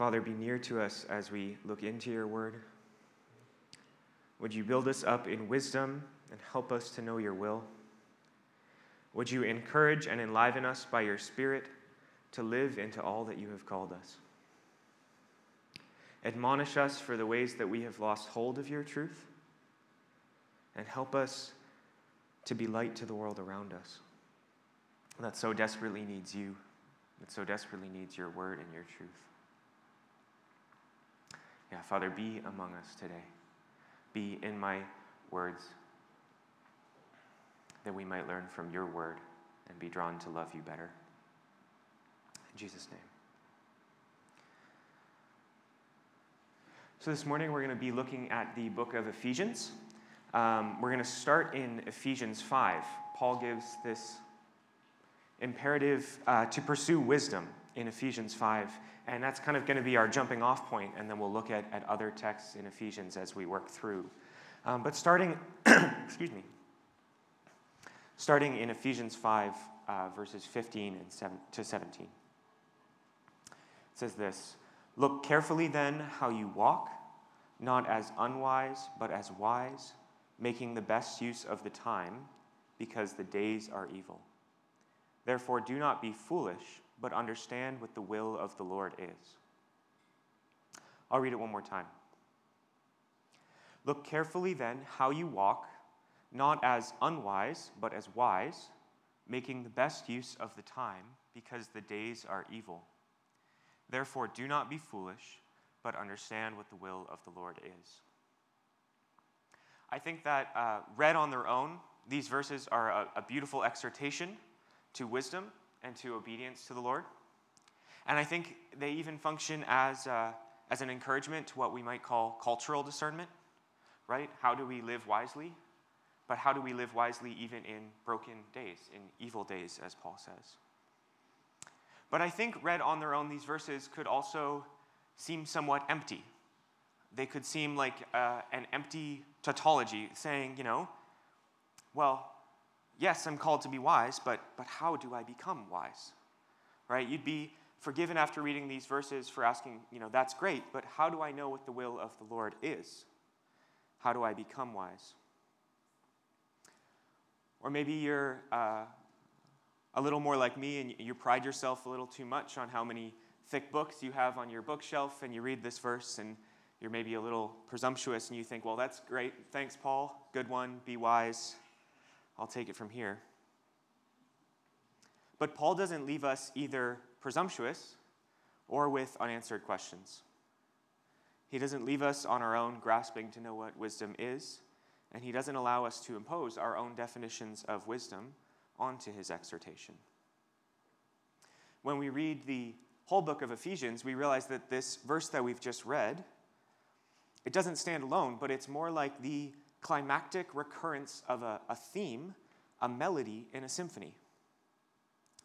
Father, be near to us as we look into your word. Would you build us up in wisdom and help us to know your will? Would you encourage and enliven us by your Spirit to live into all that you have called us? Admonish us for the ways that we have lost hold of your truth, and help us to be light to the world around us that so desperately needs you, that so desperately needs your word and your truth. Yeah, Father, be among us today. Be in my words that we might learn from your word and be drawn to love you better. In Jesus' name. So, this morning we're going to be looking at the book of Ephesians. Um, we're going to start in Ephesians 5. Paul gives this imperative uh, to pursue wisdom in Ephesians 5. And that's kind of going to be our jumping off point, and then we'll look at, at other texts in Ephesians as we work through. Um, but starting, excuse me, starting in Ephesians 5, uh, verses 15 and 7, to 17. It says this Look carefully then how you walk, not as unwise, but as wise, making the best use of the time, because the days are evil. Therefore, do not be foolish, but understand what the will of the Lord is. I'll read it one more time. Look carefully then how you walk not as unwise, but as wise, making the best use of the time, because the days are evil. Therefore, do not be foolish, but understand what the will of the Lord is. I think that uh, read on their own, these verses are a, a beautiful exhortation to wisdom and to obedience to the Lord. And I think they even function as, uh, as an encouragement to what we might call cultural discernment, right? How do we live wisely? But how do we live wisely even in broken days, in evil days, as Paul says? But I think, read on their own, these verses could also seem somewhat empty. They could seem like uh, an empty tautology, saying, you know, well, yes, I'm called to be wise, but, but how do I become wise? Right? You'd be forgiven after reading these verses for asking, you know, that's great, but how do I know what the will of the Lord is? How do I become wise? Or maybe you're uh, a little more like me and you pride yourself a little too much on how many thick books you have on your bookshelf, and you read this verse and you're maybe a little presumptuous and you think, well, that's great. Thanks, Paul. Good one. Be wise. I'll take it from here. But Paul doesn't leave us either presumptuous or with unanswered questions. He doesn't leave us on our own grasping to know what wisdom is and he doesn't allow us to impose our own definitions of wisdom onto his exhortation. When we read the whole book of Ephesians, we realize that this verse that we've just read, it doesn't stand alone, but it's more like the climactic recurrence of a, a theme, a melody in a symphony.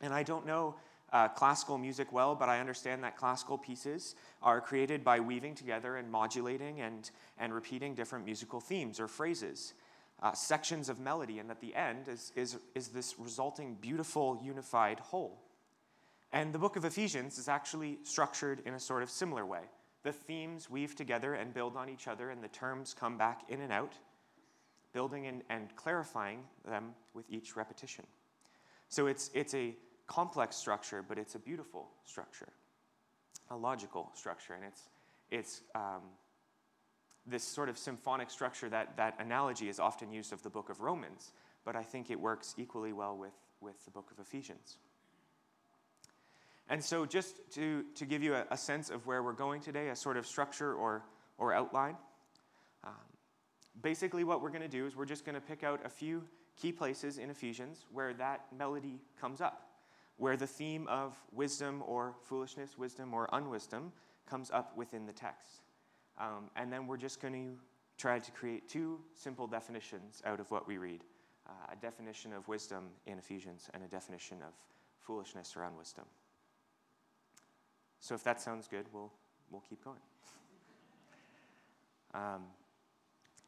And I don't know uh, classical music well, but I understand that classical pieces are created by weaving together and modulating and, and repeating different musical themes or phrases, uh, sections of melody, and at the end is, is, is this resulting beautiful unified whole. And the book of Ephesians is actually structured in a sort of similar way. The themes weave together and build on each other, and the terms come back in and out, building and, and clarifying them with each repetition. So it's, it's a complex structure, but it's a beautiful structure, a logical structure. And it's, it's um, this sort of symphonic structure that, that analogy is often used of the book of Romans, but I think it works equally well with, with the book of Ephesians. And so, just to, to give you a, a sense of where we're going today, a sort of structure or, or outline, basically what we're going to do is we're just going to pick out a few key places in Ephesians where that melody comes up where the theme of wisdom or foolishness, wisdom or unwisdom, comes up within the text. Um, and then we're just going to try to create two simple definitions out of what we read uh, a definition of wisdom in Ephesians and a definition of foolishness or unwisdom. So if that sounds good, we'll, we'll keep going. Um,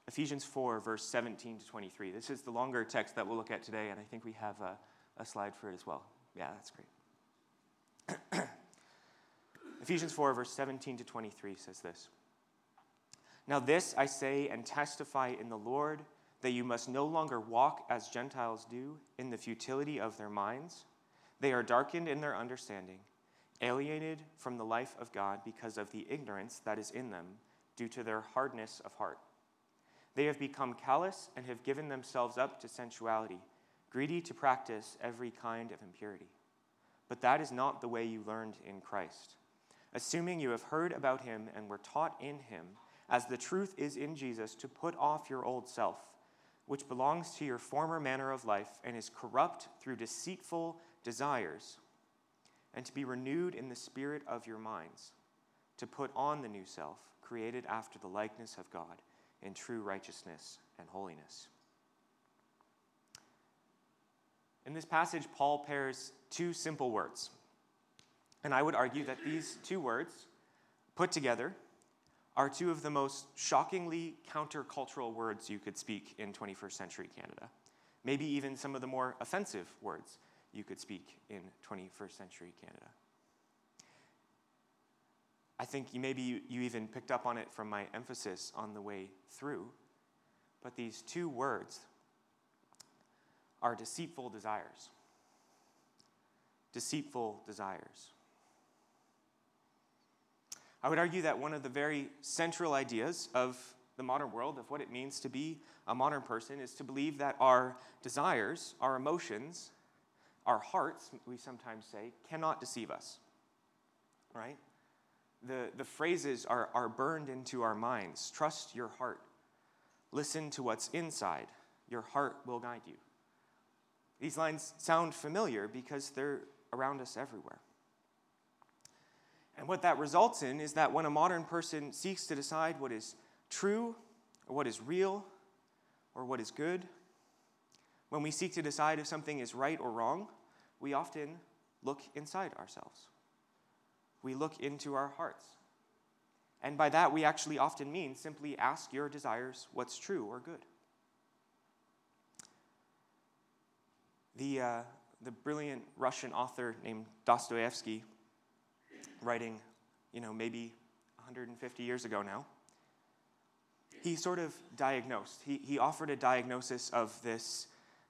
Ephesians 4, verse 17 to 23. This is the longer text that we'll look at today, and I think we have a, a slide for it as well. Yeah, that's great. Ephesians 4, verse 17 to 23 says this Now, this I say and testify in the Lord that you must no longer walk as Gentiles do in the futility of their minds. They are darkened in their understanding, alienated from the life of God because of the ignorance that is in them due to their hardness of heart. They have become callous and have given themselves up to sensuality, greedy to practice every kind of impurity. But that is not the way you learned in Christ. Assuming you have heard about him and were taught in him, as the truth is in Jesus, to put off your old self, which belongs to your former manner of life and is corrupt through deceitful desires, and to be renewed in the spirit of your minds, to put on the new self, created after the likeness of God in true righteousness and holiness. In this passage, Paul pairs two simple words. And I would argue that these two words, put together, are two of the most shockingly countercultural words you could speak in 21st century Canada. Maybe even some of the more offensive words you could speak in 21st century Canada. I think maybe you, you even picked up on it from my emphasis on the way through, but these two words are deceitful desires. Deceitful desires. I would argue that one of the very central ideas of the modern world, of what it means to be a modern person, is to believe that our desires, our emotions, our hearts, we sometimes say, cannot deceive us. Right? The, the phrases are, are burned into our minds. Trust your heart. Listen to what's inside. Your heart will guide you. These lines sound familiar because they're around us everywhere. And what that results in is that when a modern person seeks to decide what is true, or what is real, or what is good, when we seek to decide if something is right or wrong, we often look inside ourselves. We look into our hearts. And by that, we actually often mean simply ask your desires what's true or good. The, uh, the brilliant Russian author named Dostoevsky writing, you know, maybe 150 years ago now, he sort of diagnosed, he, he offered a diagnosis of this,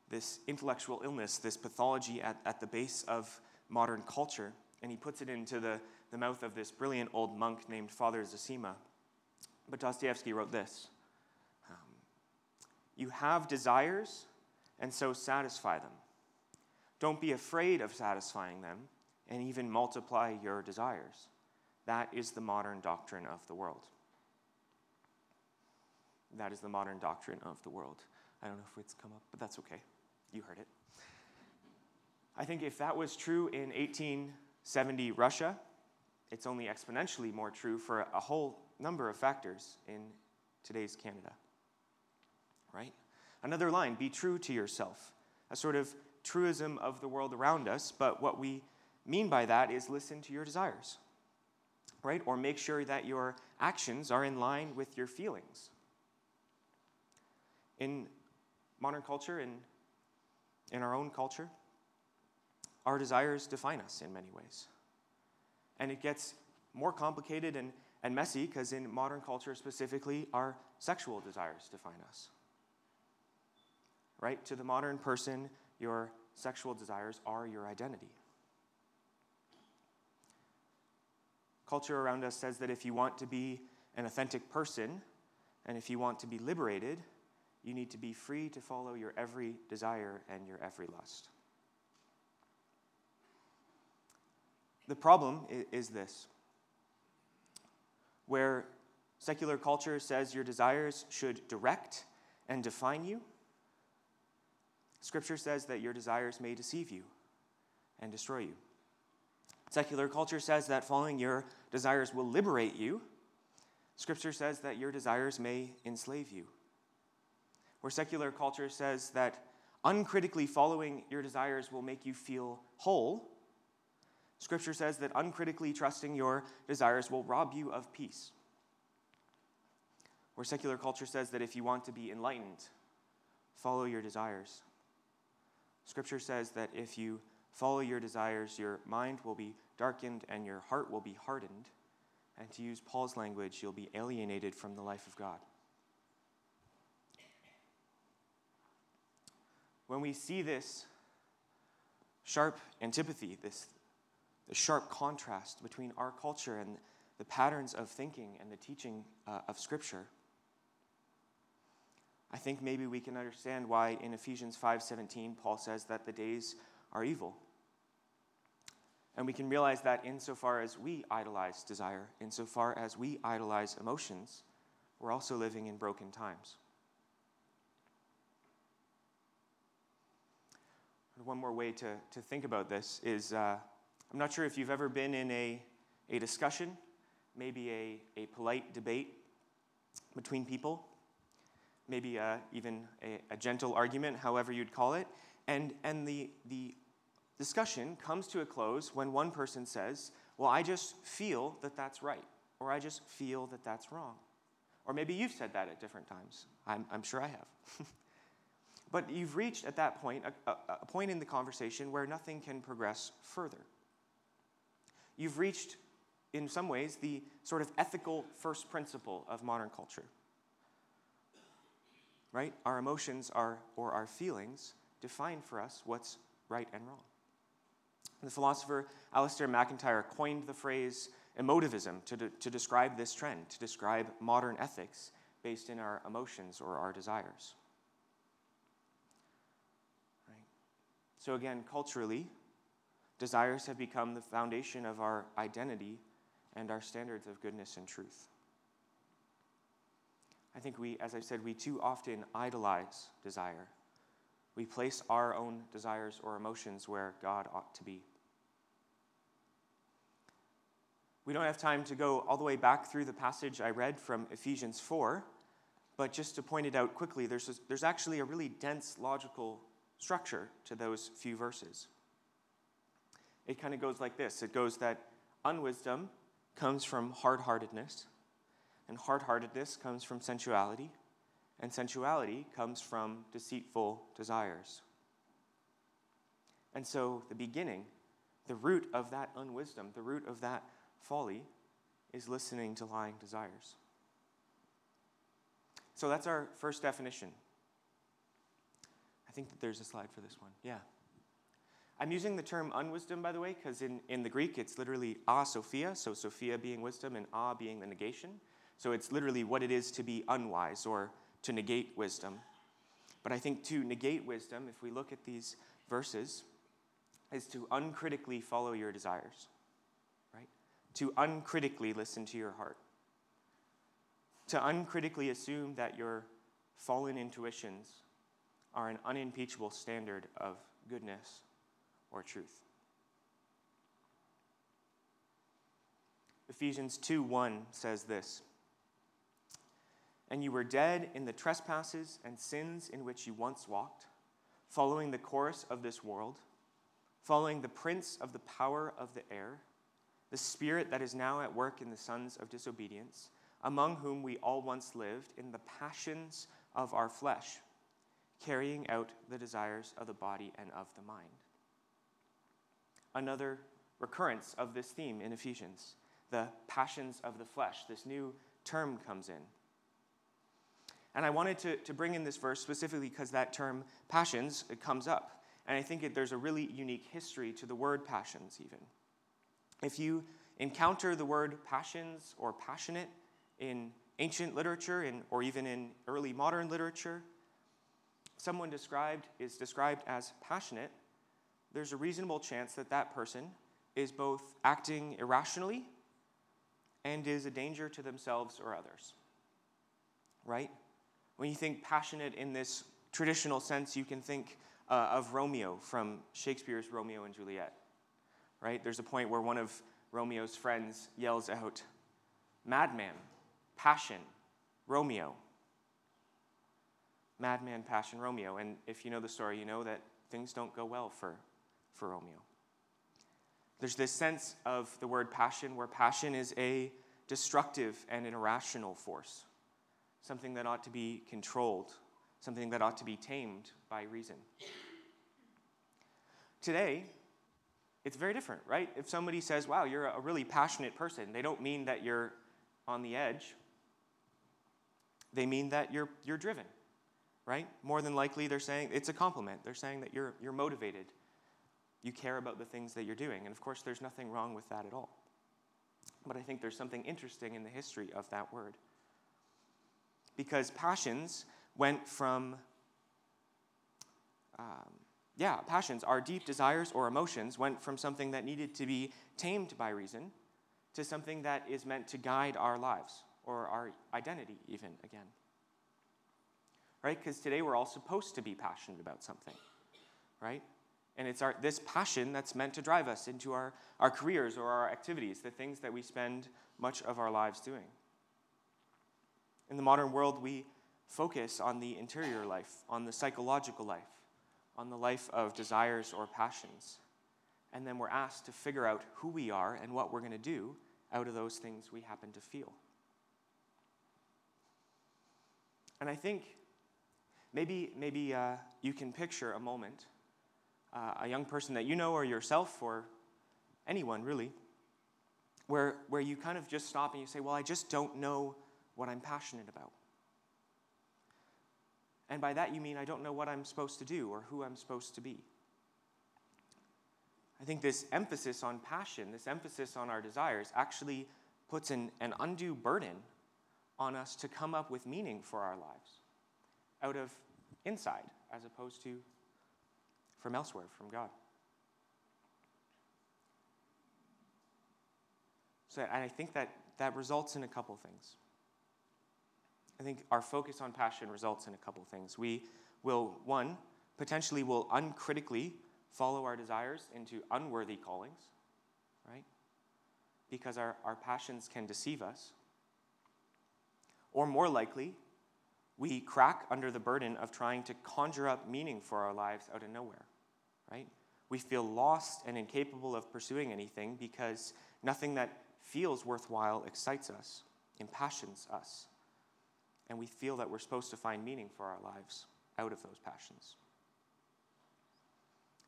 this intellectual illness, this pathology at, at the base of modern culture, and he puts it into the, the mouth of this brilliant old monk named Father Zosima. But Dostoevsky wrote this um, You have desires, and so satisfy them. Don't be afraid of satisfying them and even multiply your desires. That is the modern doctrine of the world. That is the modern doctrine of the world. I don't know if it's come up, but that's okay. You heard it. I think if that was true in 1870 Russia, it's only exponentially more true for a whole number of factors in today's Canada. Right? Another line be true to yourself, a sort of truism of the world around us, but what we mean by that is listen to your desires, right? Or make sure that your actions are in line with your feelings. In modern culture, in, in our own culture, our desires define us in many ways. And it gets more complicated and, and messy because in modern culture, specifically, our sexual desires define us. Right? To the modern person, your sexual desires are your identity. Culture around us says that if you want to be an authentic person and if you want to be liberated, you need to be free to follow your every desire and your every lust. The problem is this where secular culture says your desires should direct and define you, Scripture says that your desires may deceive you and destroy you. Secular culture says that following your desires will liberate you. Scripture says that your desires may enslave you. Where secular culture says that uncritically following your desires will make you feel whole, Scripture says that uncritically trusting your desires will rob you of peace. Where secular culture says that if you want to be enlightened, follow your desires. Scripture says that if you follow your desires, your mind will be darkened and your heart will be hardened. And to use Paul's language, you'll be alienated from the life of God. When we see this sharp antipathy, this the sharp contrast between our culture and the patterns of thinking and the teaching uh, of Scripture, I think maybe we can understand why in Ephesians 5:17 Paul says that the days are evil. And we can realize that insofar as we idolize desire, insofar as we idolize emotions, we're also living in broken times. One more way to, to think about this is uh, I'm not sure if you've ever been in a, a discussion, maybe a, a polite debate between people, maybe uh, even a, a gentle argument, however you'd call it, and, and the, the discussion comes to a close when one person says, Well, I just feel that that's right, or I just feel that that's wrong. Or maybe you've said that at different times. I'm, I'm sure I have. but you've reached at that point a, a, a point in the conversation where nothing can progress further. You've reached, in some ways, the sort of ethical first principle of modern culture. Right? Our emotions are, or our feelings define for us what's right and wrong. The philosopher Alasdair MacIntyre coined the phrase emotivism to, de- to describe this trend, to describe modern ethics based in our emotions or our desires. Right? So, again, culturally, desires have become the foundation of our identity and our standards of goodness and truth. I think we, as I said, we too often idolize desire we place our own desires or emotions where God ought to be. We don't have time to go all the way back through the passage I read from Ephesians 4, but just to point it out quickly, there's, a, there's actually a really dense logical structure to those few verses. It kind of goes like this it goes that unwisdom comes from hard heartedness, and hard heartedness comes from sensuality and sensuality comes from deceitful desires. And so, the beginning, the root of that unwisdom, the root of that folly, is listening to lying desires. So, that's our first definition. I think that there's a slide for this one. Yeah. I'm using the term unwisdom, by the way, because in, in the Greek it's literally a Sophia, so Sophia being wisdom and a being the negation. So it's literally what it is to be unwise or to negate wisdom. But I think to negate wisdom, if we look at these verses, is to uncritically follow your desires, right? To uncritically listen to your heart. To uncritically assume that your fallen intuitions are an unimpeachable standard of goodness or truth. Ephesians 2 1 says this and you were dead in the trespasses and sins in which you once walked, following the course of this world, following the prince of the power of the air, the spirit that is now at work in the sons of disobedience, among whom we all once lived in the passions of our flesh, carrying out the desires of the body and of the mind. Another recurrence of this theme in Ephesians, the passions of the flesh. This new term comes in. And I wanted to, to bring in this verse specifically because that term passions it comes up. And I think it, there's a really unique history to the word passions, even. If you encounter the word passions or passionate in ancient literature in, or even in early modern literature, someone described is described as passionate, there's a reasonable chance that that person is both acting irrationally and is a danger to themselves or others. Right? When you think passionate in this traditional sense, you can think uh, of Romeo from Shakespeare's Romeo and Juliet. Right? There's a point where one of Romeo's friends yells out, Madman, passion, Romeo. Madman, passion, Romeo. And if you know the story, you know that things don't go well for, for Romeo. There's this sense of the word passion where passion is a destructive and an irrational force something that ought to be controlled, something that ought to be tamed by reason. Today, it's very different, right? If somebody says, wow, you're a really passionate person, they don't mean that you're on the edge. They mean that you're, you're driven, right? More than likely, they're saying it's a compliment. They're saying that you're, you're motivated. You care about the things that you're doing. And of course, there's nothing wrong with that at all. But I think there's something interesting in the history of that word. Because passions went from um, yeah, passions, our deep desires or emotions went from something that needed to be tamed by reason to something that is meant to guide our lives or our identity, even again. Right? Because today we're all supposed to be passionate about something, right? And it's our, this passion that's meant to drive us into our, our careers or our activities, the things that we spend much of our lives doing. In the modern world, we focus on the interior life, on the psychological life, on the life of desires or passions. And then we're asked to figure out who we are and what we're going to do out of those things we happen to feel. And I think maybe, maybe uh, you can picture a moment, uh, a young person that you know or yourself or anyone really, where, where you kind of just stop and you say, Well, I just don't know what I'm passionate about. And by that you mean I don't know what I'm supposed to do or who I'm supposed to be. I think this emphasis on passion, this emphasis on our desires, actually puts an, an undue burden on us to come up with meaning for our lives out of inside as opposed to from elsewhere, from God. So, and I think that that results in a couple things. I think our focus on passion results in a couple things. We will, one, potentially will uncritically follow our desires into unworthy callings, right? Because our, our passions can deceive us. Or more likely, we crack under the burden of trying to conjure up meaning for our lives out of nowhere, right? We feel lost and incapable of pursuing anything because nothing that feels worthwhile excites us, impassions us and we feel that we're supposed to find meaning for our lives out of those passions.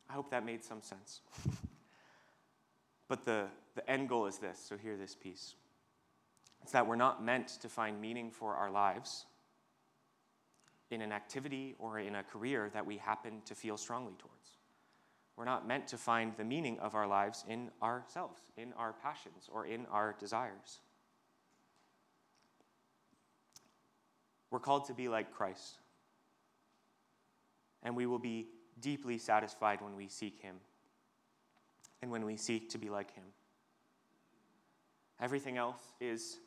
I hope that made some sense. but the, the end goal is this, so hear this piece. It's that we're not meant to find meaning for our lives in an activity or in a career that we happen to feel strongly towards. We're not meant to find the meaning of our lives in ourselves, in our passions, or in our desires. We're called to be like Christ. And we will be deeply satisfied when we seek Him and when we seek to be like Him. Everything else is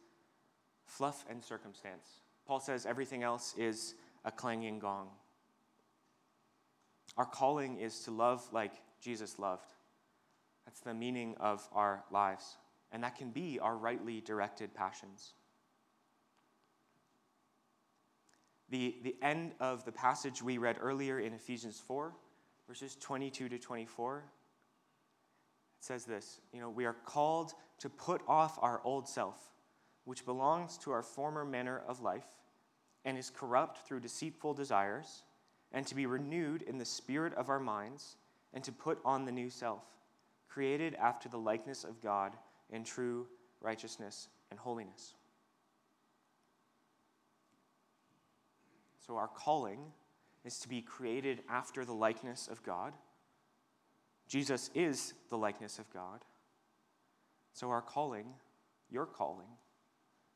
fluff and circumstance. Paul says everything else is a clanging gong. Our calling is to love like Jesus loved. That's the meaning of our lives. And that can be our rightly directed passions. the, the end of the passage we read earlier in Ephesians 4, verses 22 to 24. It says this You know, we are called to put off our old self, which belongs to our former manner of life and is corrupt through deceitful desires, and to be renewed in the spirit of our minds, and to put on the new self, created after the likeness of God in true righteousness and holiness. So, our calling is to be created after the likeness of God. Jesus is the likeness of God. So, our calling, your calling,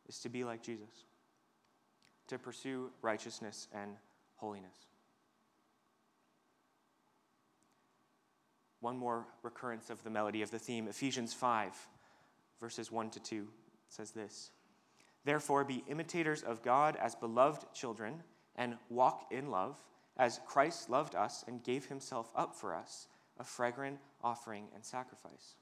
is to be like Jesus, to pursue righteousness and holiness. One more recurrence of the melody of the theme Ephesians 5, verses 1 to 2 says this Therefore, be imitators of God as beloved children and walk in love as Christ loved us and gave himself up for us, a fragrant offering and sacrifice.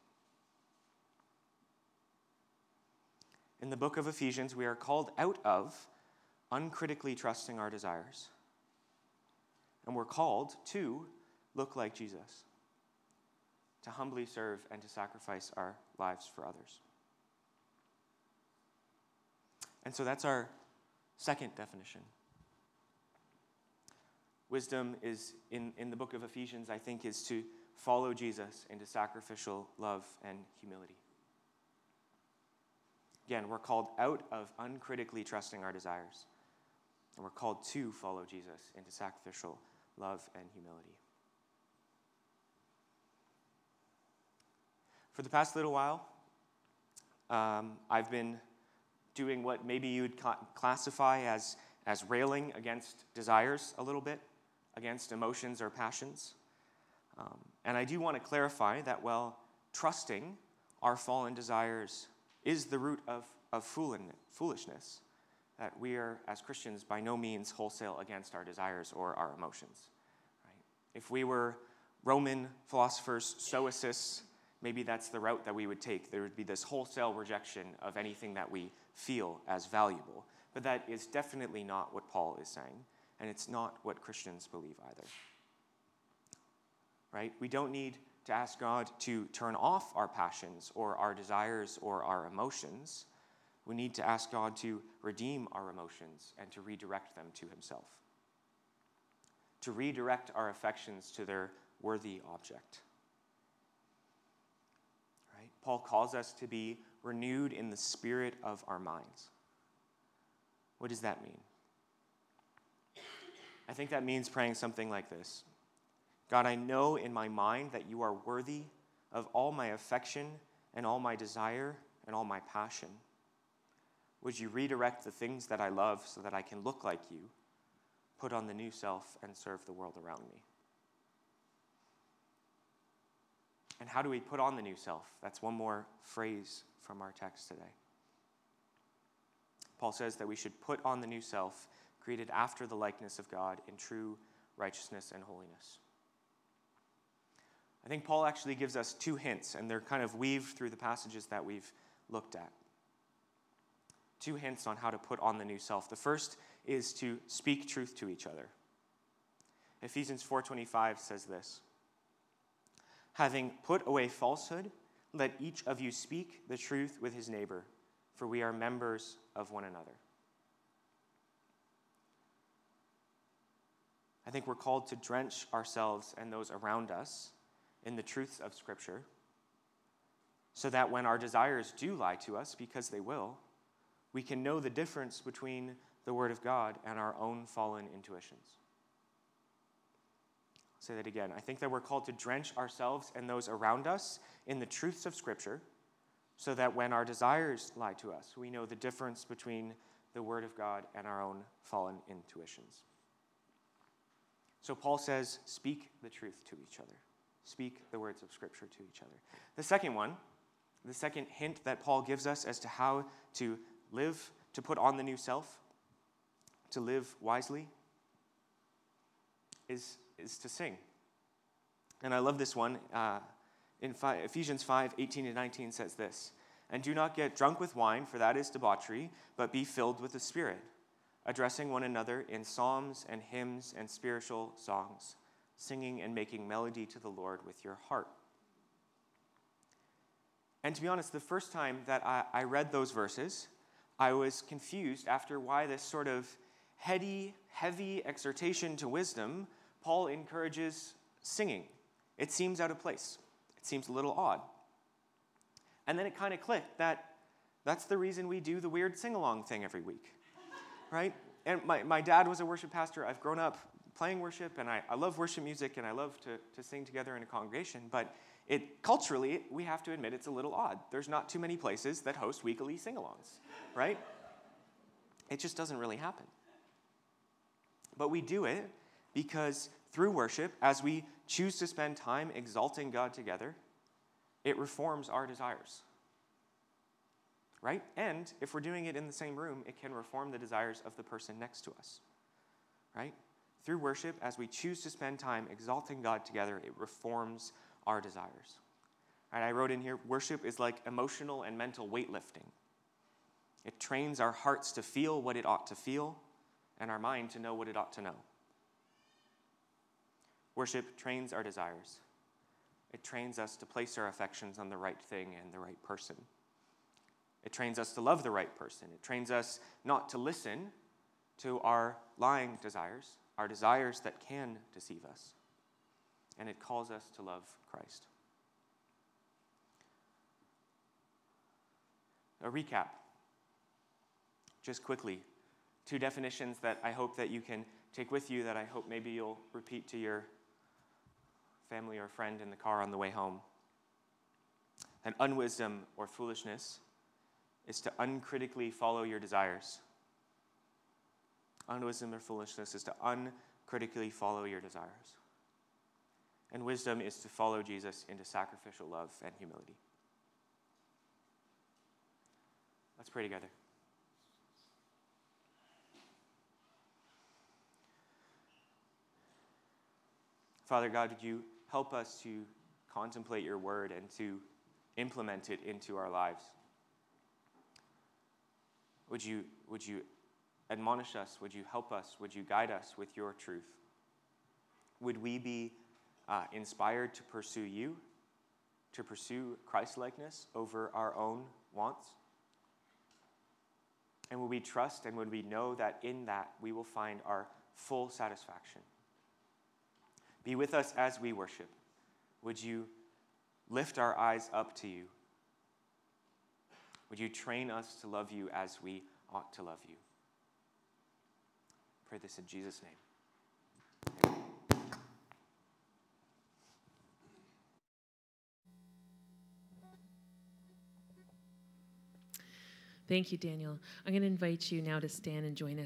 In the book of Ephesians, we are called out of uncritically trusting our desires. And we're called to look like Jesus, to humbly serve and to sacrifice our lives for others. And so that's our second definition Wisdom is, in, in the book of Ephesians, I think, is to follow Jesus into sacrificial love and humility. Again, we're called out of uncritically trusting our desires, and we're called to follow Jesus into sacrificial love and humility. For the past little while, um, I've been doing what maybe you'd classify as, as railing against desires a little bit, against emotions or passions. Um, and I do want to clarify that while trusting our fallen desires is the root of, of foolishness, that we are, as Christians, by no means wholesale against our desires or our emotions. Right? If we were Roman philosophers, stoicists, maybe that's the route that we would take. There would be this wholesale rejection of anything that we feel as valuable. But that is definitely not what Paul is saying, and it's not what Christians believe either. Right? We don't need to ask God to turn off our passions or our desires or our emotions. We need to ask God to redeem our emotions and to redirect them to Himself, to redirect our affections to their worthy object. Paul calls us to be renewed in the spirit of our minds. What does that mean? I think that means praying something like this God, I know in my mind that you are worthy of all my affection and all my desire and all my passion. Would you redirect the things that I love so that I can look like you, put on the new self, and serve the world around me? And how do we put on the new self? That's one more phrase from our text today. Paul says that we should put on the new self, created after the likeness of God in true righteousness and holiness. I think Paul actually gives us two hints, and they're kind of weaved through the passages that we've looked at. Two hints on how to put on the new self. The first is to speak truth to each other. Ephesians 4:25 says this: Having put away falsehood, let each of you speak the truth with his neighbor, for we are members of one another. I think we're called to drench ourselves and those around us in the truths of Scripture, so that when our desires do lie to us, because they will, we can know the difference between the Word of God and our own fallen intuitions say that again. I think that we're called to drench ourselves and those around us in the truths of Scripture so that when our desires lie to us, we know the difference between the Word of God and our own fallen intuitions. So Paul says, speak the truth to each other. Speak the words of Scripture to each other. The second one, the second hint that Paul gives us as to how to live, to put on the new self, to live wisely, is is to sing. And I love this one. Uh, in five, Ephesians 5 18 to 19 says this And do not get drunk with wine, for that is debauchery, but be filled with the Spirit, addressing one another in psalms and hymns and spiritual songs, singing and making melody to the Lord with your heart. And to be honest, the first time that I, I read those verses, I was confused after why this sort of heady, heavy exhortation to wisdom Paul encourages singing. It seems out of place, it seems a little odd. And then it kind of clicked that that's the reason we do the weird sing along thing every week, right? And my, my dad was a worship pastor. I've grown up playing worship, and I, I love worship music, and I love to, to sing together in a congregation, but it culturally, we have to admit it's a little odd. There's not too many places that host weekly sing alongs, right? It just doesn't really happen. But we do it because through worship, as we choose to spend time exalting God together, it reforms our desires. Right? And if we're doing it in the same room, it can reform the desires of the person next to us. Right? Through worship, as we choose to spend time exalting God together, it reforms our desires. And I wrote in here worship is like emotional and mental weightlifting. It trains our hearts to feel what it ought to feel and our mind to know what it ought to know. Worship trains our desires. It trains us to place our affections on the right thing and the right person. It trains us to love the right person. It trains us not to listen to our lying desires, our desires that can deceive us. and it calls us to love Christ. A recap, just quickly, two definitions that I hope that you can take with you that I hope maybe you'll repeat to your family or friend in the car on the way home. And unwisdom or foolishness is to uncritically follow your desires. Unwisdom or foolishness is to uncritically follow your desires. And wisdom is to follow Jesus into sacrificial love and humility. Let's pray together. Father God, would you help us to contemplate your word and to implement it into our lives? Would you, would you admonish us? Would you help us? Would you guide us with your truth? Would we be uh, inspired to pursue you, to pursue Christ likeness over our own wants? And would we trust and would we know that in that we will find our full satisfaction? Be with us as we worship. Would you lift our eyes up to you? Would you train us to love you as we ought to love you? Pray this in Jesus' name. Thank you, Daniel. I'm going to invite you now to stand and join us.